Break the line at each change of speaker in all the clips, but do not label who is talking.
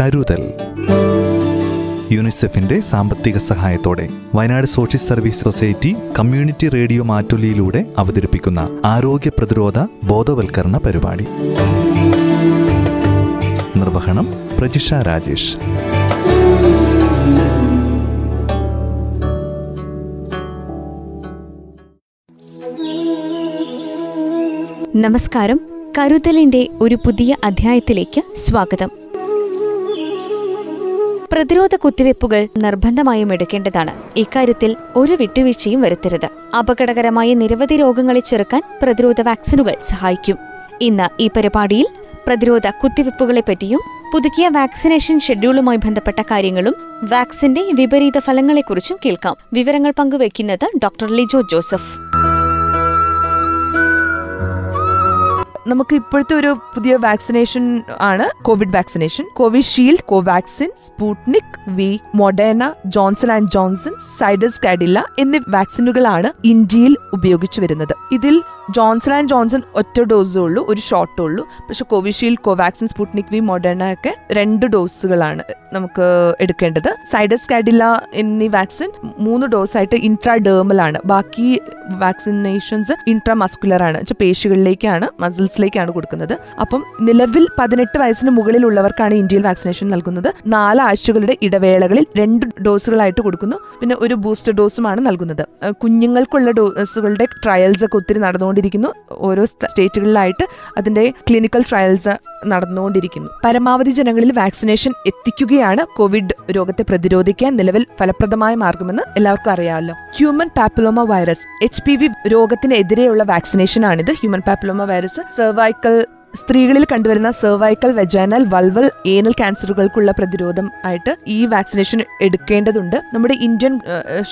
കരുതൽ. യുനിസെഫിന്റെ സാമ്പത്തിക സഹായത്തോടെ Wayanad social service society community radio മാറ്റൊലിയിലൂടെ അവതരിപ്പിക്കുന്ന ആരോഗ്യ പ്രതിരോധ ബോധവൽക്കരണ പരിപാടി. നിർവഹണം പ്രജിഷ രാജേഷ്.
നമസ്കാരം. കരുതലിന്റെ ഒരു പുതിയ അധ്യായത്തിലേക്ക് സ്വാഗതം. പ്രതിരോധ കുത്തിവയ്പ്പുകൾ നിർബന്ധമായും എടുക്കേണ്ടതാണ്. ഇക്കാര്യത്തിൽ ഒരു വിട്ടുവീഴ്ചയും വരുത്തരുത്. അപകടകരമായ നിരവധി രോഗങ്ങളെ ചെറുക്കാൻ പ്രതിരോധ വാക്സിനുകൾ സഹായിക്കും. ഇന്ന് ഈ പരിപാടിയിൽ പ്രതിരോധ കുത്തിവയ്പ്പുകളെപ്പറ്റിയും പുതുക്കിയ വാക്സിനേഷൻ ഷെഡ്യൂളുമായി ബന്ധപ്പെട്ട കാര്യങ്ങളും വാക്സിന്റെ വിപരീത ഫലങ്ങളെക്കുറിച്ചും കേൾക്കാം. വിവരങ്ങൾ പങ്കുവയ്ക്കുന്നത് ഡോക്ടർ ലിജോ ജോസഫ്.
നമുക്ക് ഇപ്പോഴത്തെ ഒരു പുതിയ വാക്സിനേഷൻ ആണ് Covid vaccination. Covishield Covaxin Sputnik V Moderna Johnson and Johnson Zydus Cadila എന്നീ വാക്സിനുകളാണ് ഇന്ത്യയിൽ ഉപയോഗിച്ചു വരുന്നത്. ഇതിൽ ജോൺസൺ ആൻഡ് ജോൺസൺ ഒറ്റ ഡോസേ ഉള്ളൂ ഒരു ഷോട്ടേ ഉള്ളൂ. പക്ഷെ Covishield Covaxin Sputnik V Moderna ഒക്കെ രണ്ട് ഡോസുകളാണ് നമുക്ക് എടുക്കേണ്ടത്. സൈഡസ് കാഡില്ല എന്നീ വാക്സിൻ മൂന്ന് ഡോസായിട്ട് ഇൻട്രാഡേമലാണ് ബാക്കി വാക്സിനേഷൻസ് ഇൻട്രാമസ്കുലർ ആണ്. പേശികളിലേക്കാണ് പേശികളിലേക്കാണ് മസിൽസിലേക്കാണ് കൊടുക്കുന്നത്. അപ്പം നിലവിൽ പതിനെട്ട് വയസ്സിന് മുകളിലുള്ളവർക്കാണ് ഇന്ത്യയിൽ വാക്സിനേഷൻ നൽകുന്നത്. നാലാഴ്ചകളുടെ ഇടവേളകളിൽ രണ്ട് ഡോസുകളായിട്ട് കൊടുക്കുന്നു. പിന്നെ ഒരു ബൂസ്റ്റർ ഡോസുമാണ് നൽകുന്നത്. കുഞ്ഞുങ്ങൾക്കുള്ള ഡോസുകളുടെ ട്രയൽസ് ഒക്കെ ഒത്തിരി നടന്നുകൊണ്ടിരിക്കുന്നു. ഓരോ സ്റ്റേറ്റുകളിലായിട്ട് അതിന്റെ ക്ലിനിക്കൽ ട്രയൽസ് നടന്നുകൊണ്ടിരിക്കുന്നു. പരമാവധി ജനങ്ങളിൽ വാക്സിനേഷൻ എത്തിക്കുകയാണ് കോവിഡ് രോഗത്തെ പ്രതിരോധിക്കാൻ നിലവിൽ ഫലപ്രദമായ മാർഗമെന്ന് എല്ലാവർക്കും അറിയാമല്ലോ. Human papilloma virus H P V രോഗത്തിനെതിരെയുള്ള വാക്സിനേഷനാണിത്. ഹ്യൂമൻ പാപ്പിലോമ വൈറസ് സെർവൈക്കൽ സ്ത്രീകളിൽ കണ്ടുവരുന്ന സെർവൈക്കൽ വെജൈനൽ വൾവൽ ഏനൽ ക്യാൻസറുകൾക്കുള്ള പ്രതിരോധം ആയിട്ട് ഈ വാക്സിനേഷൻ എടുക്കേണ്ടതുണ്ട്. നമ്മുടെ ഇന്ത്യൻ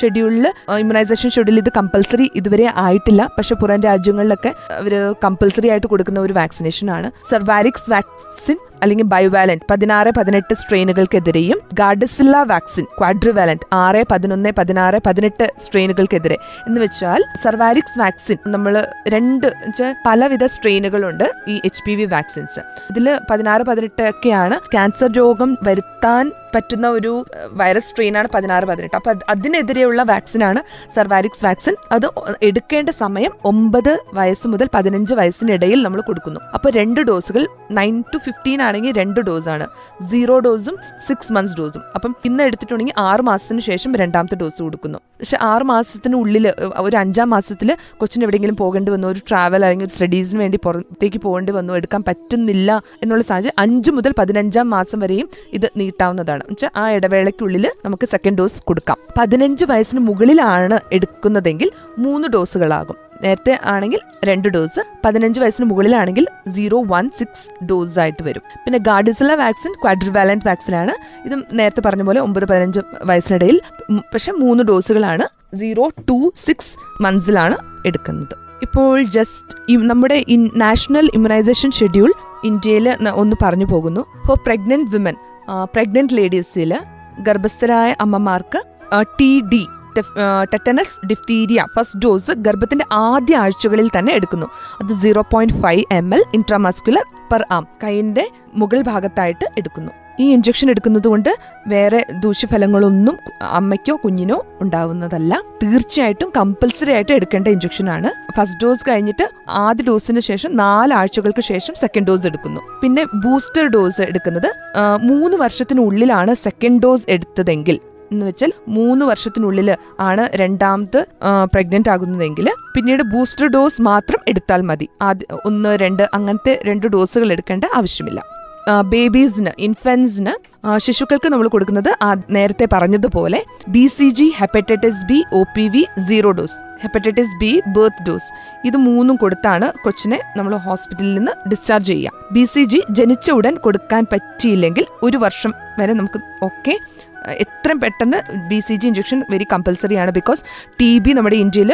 ഷെഡ്യൂളിൽ ഇമ്മ്യൂണൈസേഷൻ ഷെഡ്യൂളിൽ ഇത് കമ്പൽസറി ഇതുവരെ ആയിട്ടില്ല. പക്ഷെ പുറം രാജ്യങ്ങളിലൊക്കെ അവർ കമ്പൽസറി ആയിട്ട് കൊടുക്കുന്ന ഒരു വാക്സിനേഷൻ ആണ്. സർവാരിക്സ് വാക്സിൻ അല്ലെങ്കിൽ ബയോവാലന്റ് പതിനാറ് പതിനെട്ട് സ്ട്രെയിനുകൾക്കെതിരെയും ഗാർഡസില്ല വാക്സിൻ ക്വാഡ്രിവാലന്റ് ആറ് പതിനൊന്ന് പതിനാറ് പതിനെട്ട് സ്ട്രെയിനുകൾക്കെതിരെ എന്ന് വെച്ചാൽ സർവാരിക്സ് വാക്സിൻ നമ്മൾ രണ്ട് പലവിധ സ്ട്രെയിനുകളുണ്ട് ഈ എച്ച് പി വി വാക്സിൻസ്. ഇതിൽ പതിനാറ് പതിനെട്ട് ഒക്കെയാണ് ക്യാൻസർ രോഗം വരുത്താൻ പറ്റുന്ന ഒരു വൈറസ് സ്ട്രെയിനാണ് പതിനാറ് പതിനെട്ട്. അപ്പൊ അത് അതിനെതിരെയുള്ള വാക്സിനാണ് സർവാരിക്സ് വാക്സിൻ. അത് എടുക്കേണ്ട സമയം ഒമ്പത് വയസ്സ് മുതൽ പതിനഞ്ച് വയസ്സിനിടയിൽ നമ്മൾ കൊടുക്കുന്നു. അപ്പോൾ രണ്ട് ഡോസുകൾ നയൻ ടു ഫിഫ്റ്റീൻ ആണെങ്കിൽ രണ്ട് ഡോസാണ്. സീറോ ഡോസും സിക്സ് മന്ത്സ് ഡോസും. അപ്പം ഇന്ന് എടുത്തിട്ടുണ്ടെങ്കിൽ ആറ് മാസത്തിന് ശേഷം രണ്ടാമത്തെ ഡോസ് കൊടുക്കുന്നു. പക്ഷെ ആറ് മാസത്തിനുള്ളിൽ ഒരു അഞ്ചാം മാസത്തിൽ കൊച്ചിന് എവിടെയെങ്കിലും പോകേണ്ടി വന്നു ഒരു ട്രാവൽ അല്ലെങ്കിൽ ഒരു സ്റ്റഡീസിന് വേണ്ടി പുറത്തേക്ക് പോകേണ്ടി വന്നു എടുക്കാൻ പറ്റുന്നില്ല എന്നുള്ള സാഹചര്യം അഞ്ച് മുതൽ പതിനഞ്ചാം മാസം വരെയും ഇത് നീട്ടാവുന്നതാണ്. വെച്ചാൽ ആ ഇടവേളയ്ക്കുള്ളിൽ നമുക്ക് സെക്കൻഡ് ഡോസ് കൊടുക്കാം. പതിനഞ്ച് വയസ്സിന് മുകളിലാണ് എടുക്കുന്നതെങ്കിൽ മൂന്ന് ഡോസുകളാകും നേരത്തെ ആണെങ്കിൽ രണ്ട് ഡോസ് പതിനഞ്ച് വയസ്സിന് മുകളിലാണെങ്കിൽ സീറോ വൺ സിക്സ് ഡോസ് ആയിട്ട് വരും. പിന്നെ ഗാർഡിസില വാക്സിൻ ക്വാഡ്രിവാലന്റ് വാക്സിൻ ആണ്. ഇതും നേരത്തെ പറഞ്ഞ പോലെ ഒമ്പത് പതിനഞ്ച് വയസ്സിനിടയിൽ പക്ഷെ മൂന്ന് ഡോസുകളാണ് സീറോ ടു സിക്സ് മന്ത്സിലാണ് എടുക്കുന്നത്. ഇപ്പോൾ ജസ്റ്റ് നമ്മുടെ നാഷണൽ ഇമ്മ്യൂണൈസേഷൻ ഷെഡ്യൂൾ ഇന്ത്യയിൽ ഒന്ന് പറഞ്ഞു പോകുന്നു. ഫോർ പ്രഗ്നന്റ് വിമൻ പ്രഗ്നന്റ് ലേഡീസിൽ ഗർഭസ്ഥരായ അമ്മമാർക്ക് T D tetanus diphtheria first dose ഗർഭത്തിന്റെ ആദ്യ ആഴ്ചകളിൽ തന്നെ എടുക്കുന്നു. അത് zero point five M L intramuscular per arm കൈയിന്റെ മുകൾ ഭാഗത്തായിട്ട് എടുക്കുന്നു. ഈ ഇഞ്ചക്ഷൻ എടുക്കുന്നത് കൊണ്ട് വേറെ ദൂഷ്യഫലങ്ങളൊന്നും അമ്മയ്ക്കോ കുഞ്ഞിനോ ഉണ്ടാവുന്നതല്ല. തീർച്ചയായിട്ടും കമ്പൽസറി ആയിട്ട് എടുക്കേണ്ട ഇഞ്ചക്ഷൻ ആണ്. ഫസ്റ്റ് ഡോസ് കഴിഞ്ഞിട്ട് ആദ്യ ഡോസിന് ശേഷം നാലാഴ്ചകൾക്ക് ശേഷം സെക്കൻഡ് ഡോസ് എടുക്കുന്നു. പിന്നെ ബൂസ്റ്റർ ഡോസ് എടുക്കുന്നത് മൂന്ന് വർഷത്തിനുള്ളിലാണ് സെക്കൻഡ് ഡോസ് എടുത്തതെങ്കിൽ. എന്ന് വെച്ചാൽ മൂന്ന് വർഷത്തിനുള്ളിൽ ആണ് രണ്ടാമത് പ്രഗ്നന്റ് ആകുന്നതെങ്കിൽ പിന്നീട് ബൂസ്റ്റർ ഡോസ് മാത്രം എടുത്താൽ മതി. ആദ്യ ഒന്ന് രണ്ട് അങ്ങനത്തെ രണ്ട് ഡോസുകൾ എടുക്കേണ്ട ആവശ്യമില്ല. ബേബീസിന് ഇൻഫൻസിന് ശിശുക്കൾക്ക് നമ്മൾ കൊടുക്കുന്നത് നേരത്തെ പറഞ്ഞതുപോലെ B C G hepatitis B O P V zero dose hepatitis B birth dose ഇത് മൂന്നും കൊടുത്താണ് കൊച്ചിനെ നമ്മൾ ഹോസ്പിറ്റലിൽ നിന്ന് ഡിസ്ചാർജ് ചെയ്യുക. ബി സി ജി ജനിച്ച ഉടൻ കൊടുക്കാൻ പറ്റിയില്ലെങ്കിൽ ഒരു വർഷം വരെ നമുക്ക് ഓക്കെ എത്രയും പെട്ടെന്ന് B C G injection very compulsory ആണ് ബിക്കോസ് ടി ബി നമ്മുടെ ഇന്ത്യയിൽ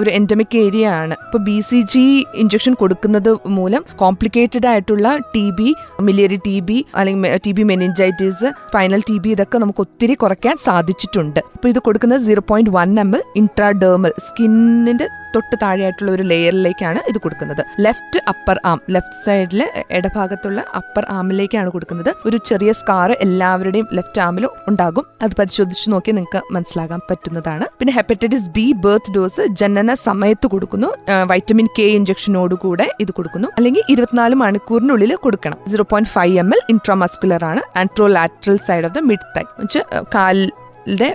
ഒരു എൻഡമിക് ഏരിയ ആണ്. ഇപ്പോൾ ബി സി ജി ഇഞ്ചക്ഷൻ കൊടുക്കുന്നത് മൂലം കോംപ്ലിക്കേറ്റഡ് ആയിട്ടുള്ള T B miliary T B അല്ലെങ്കിൽ T B meningitis final T B ഇതൊക്കെ നമുക്ക് ഒത്തിരി കുറയ്ക്കാൻ സാധിച്ചിട്ടുണ്ട്. അപ്പോൾ ഇത് കൊടുക്കുന്നത് zero point one M L intradermal സ്കിന്നിന്റെ തൊട്ട് താഴെയായിട്ടുള്ള ഒരു ലെയറിലേക്കാണ് ഇത് കൊടുക്കുന്നത്. ലെഫ്റ്റ് അപ്പർ ആം ലെഫ്റ്റ് സൈഡിൽ ഇടഭാഗത്തുള്ള അപ്പർ ആമിലേക്കാണ് കൊടുക്കുന്നത്. ഒരു ചെറിയ സ്കാർ എല്ലാവരുടെയും ലെഫ്റ്റ് ആമിലും ഉണ്ടാകും. അത് പരിശോധിച്ച് നോക്കി നിങ്ങൾക്ക് മനസ്സിലാകാൻ പറ്റുന്നതാണ്. പിന്നെ ഹെപ്പറ്റൈറ്റിസ് ബി ബർത്ത് ഡോസ് ജനന സമയത്ത് കൊടുക്കുന്നു. വൈറ്റമിൻ കെ ഇഞ്ചക്ഷനോടുകൂടെ ഇത് കൊടുക്കുന്നു. അല്ലെങ്കിൽ ഇരുപത്തിനാല് മണിക്കൂറിനുള്ളിൽ കൊടുക്കണം. Zero point five M L intramuscular ആണ്. Anterolateral side of the mid thigh കാലിന്റെ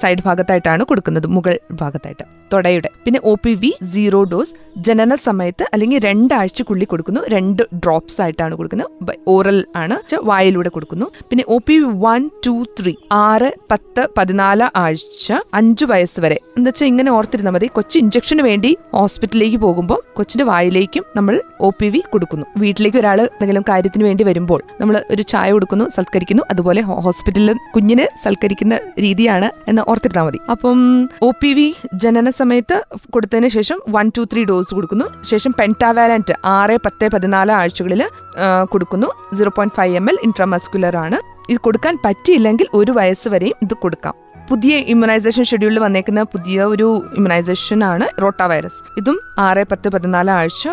സൈഡ് ഭാഗത്തായിട്ടാണ് കൊടുക്കുന്നത് മുകൾ ഭാഗത്തായിട്ട്. തൊടയുടെ. പിന്നെ O P V zero dose ജനന സമയത്ത് അല്ലെങ്കിൽ രണ്ടാഴ്ചക്കുള്ളിൽ കൊടുക്കുന്നു. രണ്ട് ഡ്രോപ്സ് ആയിട്ടാണ് കൊടുക്കുന്നത്. ഓറൽ ആണ്. വായിലൂടെ കൊടുക്കുന്നു. പിന്നെ O P V one two three ആറ് പത്ത് പതിനാല് ആഴ്ച അഞ്ച് വയസ്സ് വരെ. എന്താ വെച്ചാൽ ഇങ്ങനെ ഓർത്തിരുന്നാൽ മതി. കൊച്ചു ഇഞ്ചക്ഷന് വേണ്ടി ഹോസ്പിറ്റലിലേക്ക് പോകുമ്പോൾ കൊച്ചിന്റെ വായിലേക്കും നമ്മൾ ഒ പി വി കൊടുക്കുന്നു. വീട്ടിലേക്ക് ഒരാൾ എന്തെങ്കിലും കാര്യത്തിന് വേണ്ടി വരുമ്പോൾ നമ്മൾ ഒരു ചായ കൊടുക്കുന്നു സൽക്കരിക്കുന്നു. അതുപോലെ ഹോസ്പിറ്റലിൽ കുഞ്ഞിനെ സൽക്കരിക്കുന്ന രീതിയാണ് എന്ന് ഓർത്തിരുന്നാൽ മതി. അപ്പം ഒ പി വി ജനന സമയത്ത് കൊടുത്തതിന് ശേഷം വൺ ടു ത്രീ ഡോസ് കൊടുക്കുന്നു. ശേഷം പെന്റാവാലന്റ് ആറ് പത്ത് പതിനാല് ആഴ്ചകളിൽ കൊടുക്കുന്നു. Zero point five M L intramuscular ആണ്. ഇത് കൊടുക്കാൻ പറ്റിയില്ലെങ്കിൽ ഒരു വയസ്സ് വരെയും ഇത് കൊടുക്കാം. പുതിയ ഇമ്മ്യൂണൈസേഷൻ ഷെഡ്യൂളിൽ വന്നേക്കുന്ന പുതിയ ഒരു ഇമ്മ്യൂണൈസേഷൻ ആണ് റോട്ട വൈറസ് ഇതും ആറ് പത്ത് പതിനാല് ആഴ്ച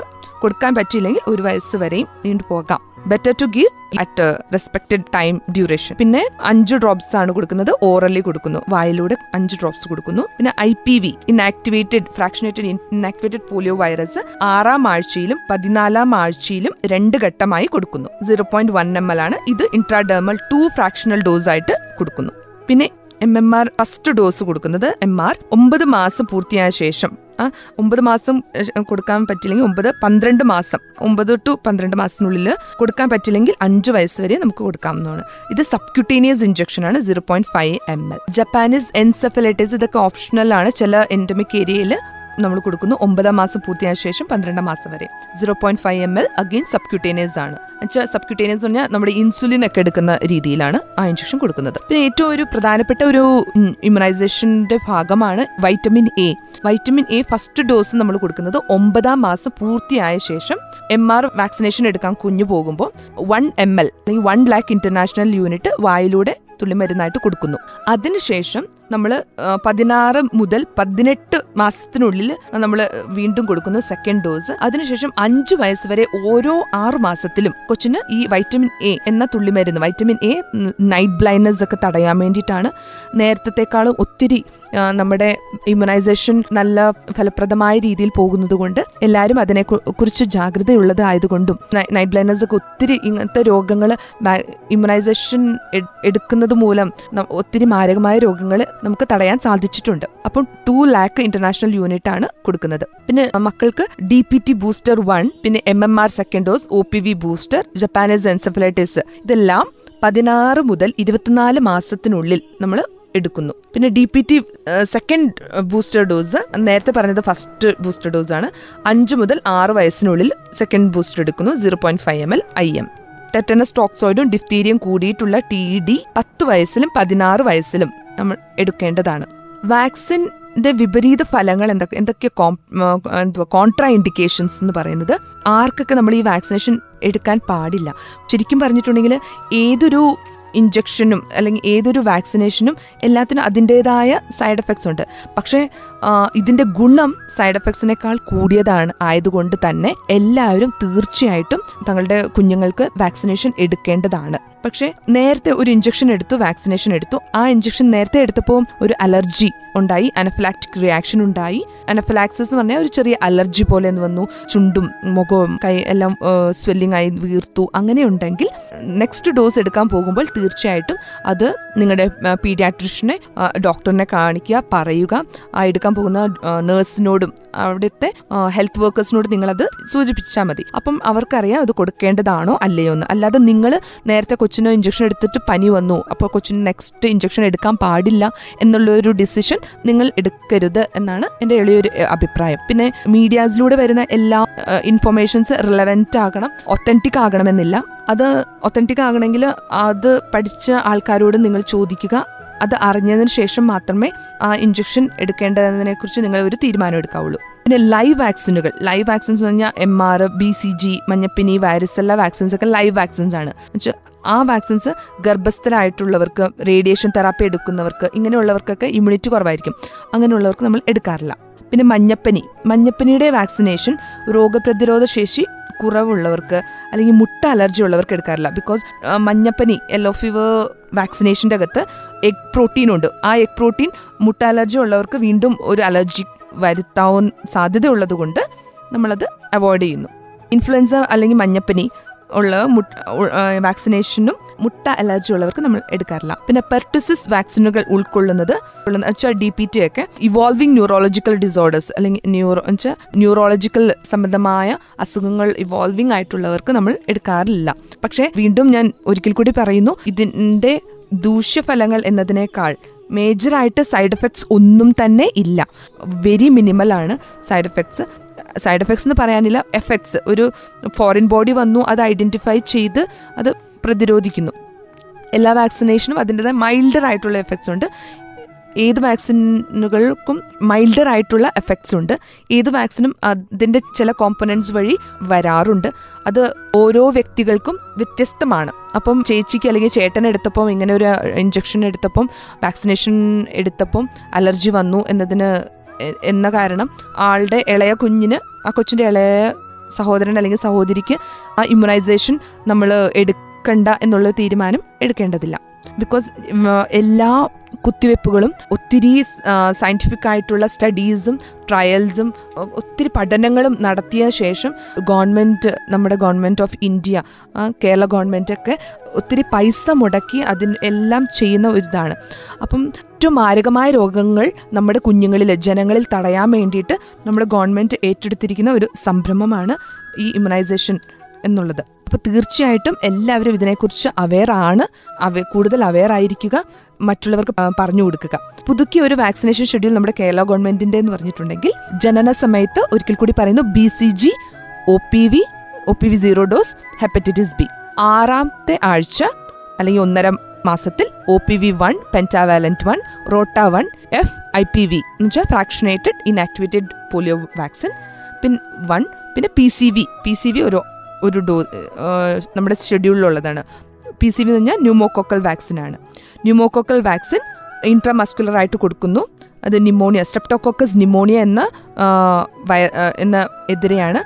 കൊടുക്കാൻ പറ്റിയില്ലെങ്കിൽ ഒരു വയസ്സ് വരെയും നീണ്ടു പോകാം. Better to give at respected time duration പിന്നെ അഞ്ച് ഡ്രോപ്സ് ആണ് കൊടുക്കുന്നത് ഓറലി കൊടുക്കുന്നു. വായിലൂടെ അഞ്ച് ഡ്രോപ്സ് കൊടുക്കുന്നു. പിന്നെ I P V inactivated fractionated inactivated polio virus ആറാം ആഴ്ചയിലും പതിനാലാം ആഴ്ചയിലും രണ്ട് ഘട്ടമായി കൊടുക്കുന്നു. Zero point one M L ആണ്. ഇത് ഇൻട്രാഡെർമൽ ടു ഫ്രാക്ഷണൽ ഡോസ് ആയിട്ട് കൊടുക്കുന്നു. പിന്നെ M M R first dose കൊടുക്കുന്നത് എം ആർ ഒമ്പത് മാസം പൂർത്തിയായ ശേഷം. ഒമ്പത് മാസം കൊടുക്കാൻ പറ്റില്ലെങ്കിൽ ഒമ്പത് പന്ത്രണ്ട് മാസം ഒമ്പത് ടു പന്ത്രണ്ട് മാസത്തിനുള്ളിൽ കൊടുക്കാൻ പറ്റില്ലെങ്കിൽ അഞ്ച് വയസ്സ് വരെ നമുക്ക് കൊടുക്കാവുന്നതാണ്. ഇത് സബ്ക്യൂട്ടീനിയസ് ഇഞ്ചക്ഷൻ ആണ് zero point five M L Japanese encephalitis ഇതൊക്കെ ഓപ്ഷണൽ ആണ് ചില എൻഡമിക് ഏരിയയിൽ നമ്മൾ കൊടുക്കുന്നു. ഒമ്പതാം മാസം പൂർത്തിയായ ശേഷം പന്ത്രണ്ടാം മാസം വരെ. Zero point five M L again subcutaneous ആണ്. എന്നുവെച്ചാൽ സബ്ക്യൂട്ടേനിയസ് പറഞ്ഞാൽ നമ്മുടെ ഇൻസുലിൻ ഒക്കെ എടുക്കുന്ന രീതിയിലാണ് ആ ഇഞ്ചക്ഷൻ കൊടുക്കുന്നത്. പിന്നെ ഏറ്റവും ഒരു പ്രധാനപ്പെട്ട ഒരു ഇമ്മ്യൂണൈസേഷന്റെ ഭാഗമാണ് vitamin A vitamin A first dose നമ്മൾ കൊടുക്കുന്നത് ഒമ്പതാം മാസം പൂർത്തിയായ ശേഷം എം ആർ വാക്സിനേഷൻ എടുക്കാൻ കുഞ്ഞു പോകുമ്പോൾ വൺ എം എൽ അല്ലെങ്കിൽ വൺ ലാക്ക് ഇന്റർനാഷണൽ യൂണിറ്റ് വായിലൂടെ തുള്ളിമരുന്നായിട്ട് കൊടുക്കുന്നു. അതിനുശേഷം നമ്മൾ പതിനാറ് മുതൽ പതിനെട്ട് മാസത്തിനുള്ളിൽ നമ്മൾ വീണ്ടും കൊടുക്കുന്ന സെക്കൻഡ് ഡോസ് അതിനുശേഷം അഞ്ച് വയസ്സ് വരെ ഓരോ ആറ് മാസത്തിലും കൊച്ചിന് ഈ വൈറ്റമിൻ എ എന്ന തുള്ളിമരുന്ന് വൈറ്റമിൻ എ നൈറ്റ് ബ്ലൈൻഡ്നസ് ഒക്കെ തടയാൻ വേണ്ടിയിട്ടാണ് നേരത്തെക്കാളും ഒത്തിരി നമ്മുടെ ഇമ്മ്യൂണൈസേഷൻ നല്ല ഫലപ്രദമായ രീതിയിൽ പോകുന്നത് കൊണ്ട് എല്ലാവരും അതിനെ കുറിച്ച് ജാഗ്രതയുള്ളത് ആയതുകൊണ്ടും നൈറ്റ് ബ്ലൈൻഡ്നസ് ഒക്കെ ഒത്തിരി ഇങ്ങനത്തെ രോഗങ്ങൾ ഇമ്മ്യൂണൈസേഷൻ എടുക്കുന്നത് മൂലം ഒത്തിരി മാരകമായ രോഗങ്ങൾ നമുക്ക് തടയാൻ സാധിച്ചിട്ടുണ്ട്. അപ്പം ടു ലാക്ക് ഇന്റർനാഷണൽ യൂണിറ്റ് ആണ് കൊടുക്കുന്നത്. പിന്നെ മക്കൾക്ക് D P T booster one പിന്നെ M M R second dose O P V booster Japanese encephalitis ഇതെല്ലാം പതിനാറ് മുതൽ ഇരുപത്തിനാല് മാസത്തിനുള്ളിൽ നമ്മൾ എടുക്കുന്നു. പിന്നെ D P T second booster dose നേരത്തെ പറഞ്ഞത് ഫസ്റ്റ് ബൂസ്റ്റർ ഡോസ് ആണ്. അഞ്ച് മുതൽ ആറ് വയസ്സിനുള്ളിൽ സെക്കൻഡ് ബൂസ്റ്റർ എടുക്കുന്നു zero point five M L I M tetanus ടോക്സോയിഡും ഡിഫ്തീരിയും കൂടിയിട്ടുള്ള ടി ഡി പത്ത് വയസ്സിലും പതിനാറ് വയസ്സിലും നമ്മൾ എടുക്കേണ്ടതാണ്. വാക്സിന്റെ വിപരീത ഫലങ്ങൾ എന്തൊക്കെ എന്തൊക്കെ എന്തുവാ കോൺട്രാ ഇൻഡിക്കേഷൻസ് എന്ന് പറയുന്നത് ആർക്കൊക്കെ നമ്മൾ ഈ വാക്സിനേഷൻ എടുക്കാൻ പാടില്ല. ശരിക്കും പറഞ്ഞിട്ടുണ്ടെങ്കിൽ ഏതൊരു ഇഞ്ചക്ഷനും അല്ലെങ്കിൽ ഏതൊരു വാക്സിനേഷനും എല്ലാത്തിനും അതിന്റെതായ സൈഡ് എഫക്ട്സ് ഉണ്ട്. പക്ഷേ ഇതിന്റെ ഗുണം സൈഡ് എഫക്ട്സിനേക്കാൾ കൂടിയതാണ് ആയതുകൊണ്ട് തന്നെ എല്ലാവരും തീർച്ചയായിട്ടും തങ്ങളുടെ കുഞ്ഞുങ്ങൾക്ക് വാക്സിനേഷൻ എടുക്കേണ്ടതാണ്. പക്ഷേ നേരത്തെ ഒരു ഇഞ്ചക്ഷൻ എടുത്തു വാക്സിനേഷൻ എടുത്തു. ആ ഇഞ്ചക്ഷൻ നേരത്തെ എടുത്തപ്പോൾ ഒരു അലർജി ഉണ്ടായി അനഫ്ലാക്റ്റിക് റിയാക്ഷൻ ഉണ്ടായി. അനഫിലാക്സിസ് എന്ന് പറഞ്ഞാൽ ഒരു ചെറിയ അലർജി പോലെ എന്ന് വന്നു. ചുണ്ടും മുഖവും കൈ എല്ലാം സ്വെല്ലിംഗ് ആയി വീർത്തു. അങ്ങനെ ഉണ്ടെങ്കിൽ നെക്സ്റ്റ് ഡോസ് എടുക്കാൻ പോകുമ്പോൾ തീർച്ചയായിട്ടും അത് നിങ്ങളുടെ പീഡിയാട്രിഷനെ ഡോക്ടറിനെ കാണിക്കുക പറയുക. ആ എടുക്കാൻ പോകുന്ന നേഴ്സിനോടും അവിടുത്തെ ഹെൽത്ത് വർക്കേഴ്സിനോട് നിങ്ങളത് സൂചിപ്പിച്ചാൽ മതി. അപ്പം അവർക്കറിയാം അത് കൊടുക്കേണ്ടതാണോ അല്ലയോ എന്ന്. അല്ലാതെ നിങ്ങൾ നേരത്തെ കൊച്ചിന് ഇഞ്ചക്ഷൻ എടുത്തിട്ട് പനി വന്നു അപ്പോൾ കൊച്ചിന് നെക്സ്റ്റ് ഇഞ്ചക്ഷൻ എടുക്കാൻ പാടില്ല എന്നുള്ള ഒരു ഡിസിഷൻ നിങ്ങൾ എടുക്കരുത് എന്നാണ് എന്റെ എളിയൊരു അഭിപ്രായം. പിന്നെ മീഡിയാസിലൂടെ വരുന്ന എല്ലാ ഇൻഫർമേഷൻസ് റിലവന്റ് ആകണം ഒത്തന്റിക് ആകണമെന്നില്ല. അത് ഒത്തന്റിക് ആകണമെങ്കിൽ അത് പഠിച്ച ആൾക്കാരോട് നിങ്ങൾ ചോദിക്കുക അത് അറിഞ്ഞതിന് ശേഷം മാത്രമേ ആ ഇഞ്ചക്ഷൻ എടുക്കേണ്ടതിനെ കുറിച്ച് നിങ്ങൾ ഒരു തീരുമാനം എടുക്കാവുള്ളൂ. പിന്നെ ലൈവ് വാക്സിനുകൾ ലൈവ് വാക്സിൻസ് എന്ന് പറഞ്ഞാൽ M R B C G മഞ്ഞപ്പിനി varicella vaccines ഒക്കെ ലൈവ് വാക്സിൻസ് ആണ്. ആ വാക്സിൻസ് ഗർഭസ്ഥരായിട്ടുള്ളവർക്ക് റേഡിയേഷൻ തെറാപ്പി എടുക്കുന്നവർക്ക് ഇങ്ങനെയുള്ളവർക്കൊക്കെ ഇമ്മ്യൂണിറ്റി കുറവായിരിക്കും. അങ്ങനെയുള്ളവർക്ക് നമ്മൾ എടുക്കാറില്ല. പിന്നെ മഞ്ഞപ്പനി. മഞ്ഞപ്പനിയുടെ വാക്സിനേഷൻ രോഗപ്രതിരോധ ശേഷി കുറവുള്ളവർക്ക് അല്ലെങ്കിൽ മുട്ട അലർജി ഉള്ളവർക്ക് എടുക്കാറില്ല. ബിക്കോസ് മഞ്ഞപ്പനി യെല്ലോ ഫീവർ വാക്സിനേഷന്റെ അകത്ത് എഗ് പ്രോട്ടീൻ ഉണ്ട്. ആ എഗ് പ്രോട്ടീൻ മുട്ട അലർജി ഉള്ളവർക്ക് വീണ്ടും ഒരു അലർജി വരുത്താവുന്ന സാധ്യതയുള്ളതുകൊണ്ട് നമ്മളത് അവോയ്ഡ് ചെയ്യുന്നു. ഇൻഫ്ലുവൻസ അല്ലെങ്കിൽ മഞ്ഞപ്പനി ഉള്ള വാക്സിനേഷനും മുട്ട അലർജി ഉള്ളവർക്ക് നമ്മൾ എടുക്കാറില്ല. പിന്നെ പെർട്ടിസിസ് വാക്സിനുകൾ ഉൾക്കൊള്ളുന്നത് വെച്ചാൽ ഡി പി ടി ഒക്കെ ഇവോൾവിംഗ് ന്യൂറോളജിക്കൽ ഡിസോർഡേഴ്സ് അല്ലെങ്കിൽ ന്യൂറോ വെച്ചാൽ ന്യൂറോളജിക്കൽ സംബന്ധമായ അസുഖങ്ങൾ ഇവോൾവിംഗ് ആയിട്ടുള്ളവർക്ക് നമ്മൾ എടുക്കാറില്ല. പക്ഷേ വീണ്ടും ഞാൻ ഒരിക്കൽ കൂടി പറയുന്നു ഇതിന്റെ ദൂഷ്യഫലങ്ങൾ എന്നതിനേക്കാൾ മേജറായിട്ട് സൈഡ് എഫക്ട്സ് ഒന്നും തന്നെ ഇല്ല. വെരി മിനിമലാണ് സൈഡ് എഫക്ട്സ് സൈഡ് എഫക്ട്സ് എന്ന് പറയാനില്ല. എഫക്ട്സ് ഒരു ഫോറിൻ ബോഡി വന്നു അത് ഐഡന്റിഫൈ ചെയ്ത് അത് പ്രതിരോധിക്കുന്നു. എല്ലാ വാക്സിനേഷനും അതിന്റെതായ മൈൽഡർ ആയിട്ടുള്ള എഫക്ട്സ് ഉണ്ട്. ഏത് വാക്സിനുകൾക്കും മൈൽഡർ ആയിട്ടുള്ള എഫക്ട്സ് ഉണ്ട്. ഏത് വാക്സിനും അതിന്റെ ചില കോമ്പണൻസ് വഴി വരാറുണ്ട്. അത് ഓരോ വ്യക്തികൾക്കും വ്യത്യസ്തമാണ്. അപ്പം ചേച്ചിക്ക് അല്ലെങ്കിൽ ചേട്ടൻ എടുത്തപ്പം ഇങ്ങനെ ഒരു ഇഞ്ചക്ഷൻ എടുത്തപ്പം വാക്സിനേഷൻ എടുത്തപ്പം അലർജി വന്നു എന്നതിന് എന്ന കാരണം ആളുടെ ഇളയ കുഞ്ഞിന് ആ കൊച്ചിന്റെ ഇളയ സഹോദരൻ അല്ലെങ്കിൽ സഹോദരിക്ക് ആ ഇമ്മ്യൂണൈസേഷൻ നമ്മൾ എടുക്കണ്ട എന്നുള്ള തീരുമാനം എടുക്കേണ്ടതില്ല. ബിക്കോസ് എല്ലാ കുത്തിവെപ്പുകളും ഒത്തിരി സയന്റിഫിക് ആയിട്ടുള്ള സ്റ്റഡീസും ട്രയൽസും ഒത്തിരി പഠനങ്ങളും നടത്തിയ ശേഷം ഗവൺമെന്റ് നമ്മുടെ ഗവൺമെന്റ് ഓഫ് ഇന്ത്യ കേരള ഗവൺമെന്റൊക്കെ ഒത്തിരി പൈസ മുടക്കി അതിന് എല്ലാം ചെയ്യുന്ന ഒരിതാണ്. അപ്പം ഏറ്റവും മാരകമായ രോഗങ്ങൾ നമ്മുടെ കുഞ്ഞുങ്ങളിൽ ജനങ്ങളിൽ തടയാൻ വേണ്ടിയിട്ട് നമ്മുടെ ഗവൺമെന്റ് ഏറ്റെടുത്തിരിക്കുന്ന ഒരു സംരംഭമാണ് ഈ ഇമ്മ്യൂണൈസേഷൻ എന്നുള്ളത്. അപ്പോൾ തീർച്ചയായിട്ടും എല്ലാവരും ഇതിനെക്കുറിച്ച് അവെയർ ആണ്. അവ കൂടുതൽ അവെയർ ആയിരിക്കുക. മറ്റുള്ളവർക്ക് പറഞ്ഞു കൊടുക്കുക. പുതുക്കിയ ഒരു വാക്സിനേഷൻ ഷെഡ്യൂൾ നമ്മുടെ കേരള ഗവൺമെന്റിന്റെ എന്ന് പറഞ്ഞിട്ടുണ്ടെങ്കിൽ ജനന സമയത്ത് ഒരിക്കൽ കൂടി പറയുന്നു B C G O P V O P V zero dose hepatitis B ആറാമത്തെ ആഴ്ച അല്ലെങ്കിൽ ഒന്നര മാസത്തിൽ O P V one pentavalent one rota one F I P V എന്ന് വെച്ചാൽ ഫ്രാക്ഷനേറ്റഡ് ഇൻആക്ടിവേറ്റഡ് പോളിയോ വാക്സിൻ പിൻ വൺ പിന്നെ P C V P C V ഒരു ഒരു ഡോ നമ്മുടെ ഷെഡ്യൂളിലുള്ളതാണ്. പി സി വി എന്ന് പറഞ്ഞാൽ ന്യൂമോകോക്കൽ വാക്സിനാണ് ന്യൂമോകോക്കൽ വാക്സിൻ ഇൻട്രാമസ്കുലർ ആയിട്ട് കൊടുക്കുന്നു. അത് നിമോണിയ സ്ട്രെപ്റ്റോകോക്കസ് നിമോണിയ എന്ന വയ എന്ന എതിരെയാണ്.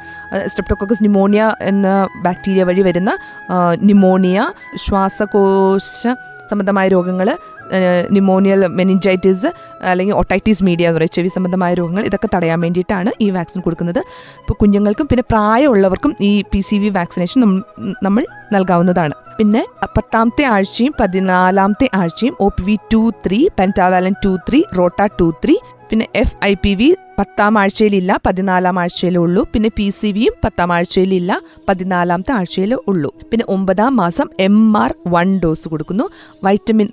സ്ട്രെപ്റ്റോകോക്കസ് നിമോണിയ എന്ന ബാക്ടീരിയ വഴി വരുന്ന ന്യൂമോണിയ ശ്വാസകോശ സംബന്ധമായ രോഗങ്ങൾ ന്യൂമോണിയൽ മെനിഞ്ചൈറ്റിസ് അല്ലെങ്കിൽ ഒട്ടൈറ്റിസ് മീഡിയ എന്ന് പറയുക ചെവി സംബന്ധമായ രോഗങ്ങൾ ഇതൊക്കെ തടയാൻ വേണ്ടിയിട്ടാണ് ഈ വാക്സിൻ കൊടുക്കുന്നത്. ഇപ്പോൾ കുഞ്ഞുങ്ങൾക്കും പിന്നെ പ്രായമുള്ളവർക്കും ഈ പി സി വി വാക്സിനേഷൻ നമ്മൾ നൽകാവുന്നതാണ്. പിന്നെ പത്താമത്തെ ആഴ്ചയും പതിനാലാമത്തെ ആഴ്ചയും O P V two three pentavalent two three rota two three പിന്നെ എഫ് ഐ പി വി പത്താം ആഴ്ചയിലില്ല പതിനാലാം ആഴ്ചയിലേ ഉള്ളൂ. പിന്നെ പി സി വിയും പത്താം ആഴ്ചയിലില്ല പതിനാലാമത്തെ ആഴ്ചയിലേ ഉള്ളൂ. പിന്നെ ഒമ്പതാം മാസം എം ആർ വൺ ഡോസ് കൊടുക്കുന്നു. വൈറ്റമിൻ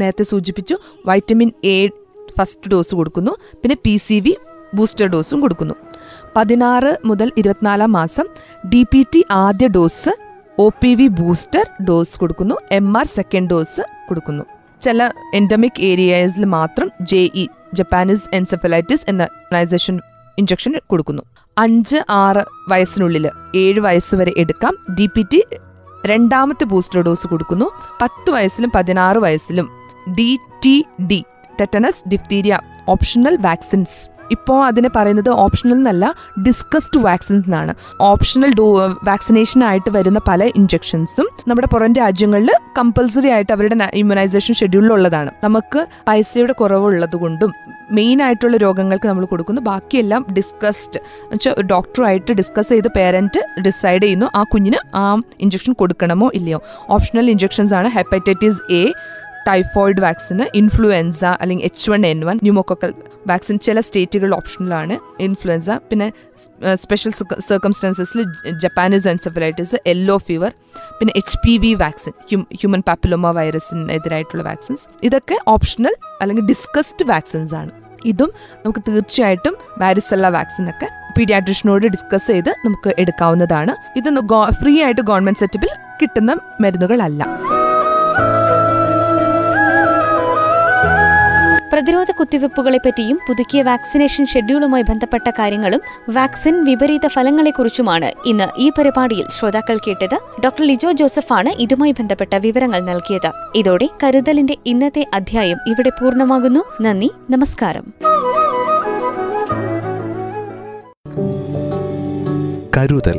നേരത്തെ സൂചിപ്പിച്ചു വൈറ്റമിൻ എ ഫസ്റ്റ് ഡോസ് കൊടുക്കുന്നു പിന്നെ പി സി വി ബൂസ്റ്റർ ഡോസും കൊടുക്കുന്നു. പതിനാറ് മുതൽ ഇരുപത്തിനാലാം മാസം ഡി പി ടി ആദ്യ dose O P V booster dose കൊടുക്കുന്നു എം ആർ സെക്കൻഡ് ഡോസ് കൊടുക്കുന്നു. ചില എൻഡമിക് ഏരിയസിൽ മാത്രം ജെ ഇ ജപ്പാനീസ് എൻസെഫലൈറ്റിസ് എന്ന ഓർഗനൈസേഷൻ ഇഞ്ചക്ഷൻ കൊടുക്കുന്നു. അഞ്ച് ആറ് വയസ്സിനുള്ളിൽ ഏഴ് വയസ്സ് വരെ എടുക്കാം. ഡി പി ടി രണ്ടാമത്തെ ബൂസ്റ്റർ ഡോസ് കൊടുക്കുന്നു. പത്ത് വയസ്സിലും പതിനാറ് വയസ്സിലും D T D tetanus diphtheria optional vaccines ഇപ്പോൾ അതിനെ പറയുന്നത് ഓപ്ഷണൽ എന്നല്ല ഡിസ്കസ്ഡ് വാക്സിൻസ് എന്നാണ്. ഓപ്ഷണൽ ഡോ വാക്സിനേഷൻ ആയിട്ട് വരുന്ന പല ഇഞ്ചെക്ഷൻസും നമ്മുടെ പുറം രാജ്യങ്ങളിൽ കമ്പൽസറി ആയിട്ട് അവരുടെ ഇമ്മ്യൂണൈസേഷൻ ഷെഡ്യൂളിലുള്ളതാണ് നമുക്ക് പൈസയുടെ കുറവുള്ളത് കൊണ്ടും മെയിൻ ആയിട്ടുള്ള രോഗങ്ങൾക്ക് നമ്മൾ കൊടുക്കുന്നു. ബാക്കിയെല്ലാം ഡിസ്കസ്ഡ് വെച്ചാൽ ഡോക്ടറുമായിട്ട് ഡിസ്കസ് ചെയ്ത് പേരന്റ് ഡിസൈഡ് ചെയ്യുന്നു ആ കുഞ്ഞിന് ആ ഇഞ്ചക്ഷൻ കൊടുക്കണമോ ഇല്ലയോ. ഓപ്ഷണൽ ഇഞ്ചക്ഷൻസ് ആണ് hepatitis A typhoid vaccine influenza അല്ലെങ്കിൽ H one N one pneumococcal vaccine ചില സ്റ്റേറ്റുകളിൽ ഓപ്ഷനിലാണ് ഇൻഫ്ലുവൻസ പിന്നെ സ്പെഷ്യൽ സർക്കംസ്റ്റാൻസസിൽ ജപ്പാനീസ് എൻസെഫലൈറ്റിസ് യെല്ലോ ഫീവർ പിന്നെ H P V vaccine human papilloma വൈറസിനെതിരായിട്ടുള്ള vaccines ഇതൊക്കെ ഓപ്ഷണൽ അല്ലെങ്കിൽ ഡിസ്കസ്ഡ് വാക്സിൻസ് ആണ്. ഇതും നമുക്ക് തീർച്ചയായിട്ടും വാരിസെല്ല വാക്സിനൊക്കെ പീഡിയാട്രിഷനോട് ഡിസ്കസ് ചെയ്ത് നമുക്ക് എടുക്കാവുന്നതാണ്. ഇത് ഫ്രീ ആയിട്ട് ഗവൺമെന്റ് സെറ്റപ്പിൽ കിട്ടുന്ന മരുന്നുകളല്ല.
പ്രതിരോധ കുത്തിവയ്പ്പുകളെപ്പറ്റിയും പുതുക്കിയ വാക്സിനേഷൻ ഷെഡ്യൂളുമായി ബന്ധപ്പെട്ട കാര്യങ്ങളും വാക്സിൻ വിപരീത ഫലങ്ങളെക്കുറിച്ചുമാണ് ഇന്ന് ഈ പരിപാടിയിൽ ശ്രോതാക്കൾ കേട്ടത് ഡോക്ടർ ലിജോ ജോസഫാണ് ഇതുമായി ബന്ധപ്പെട്ട വിവരങ്ങൾ നൽകിയത്. ഇതോടെ കരുതലിന്റെ ഇന്നത്തെ അധ്യായം ഇവിടെ പൂർണമാകുന്നു. നന്ദി നമസ്കാരം.
കരുതൽ.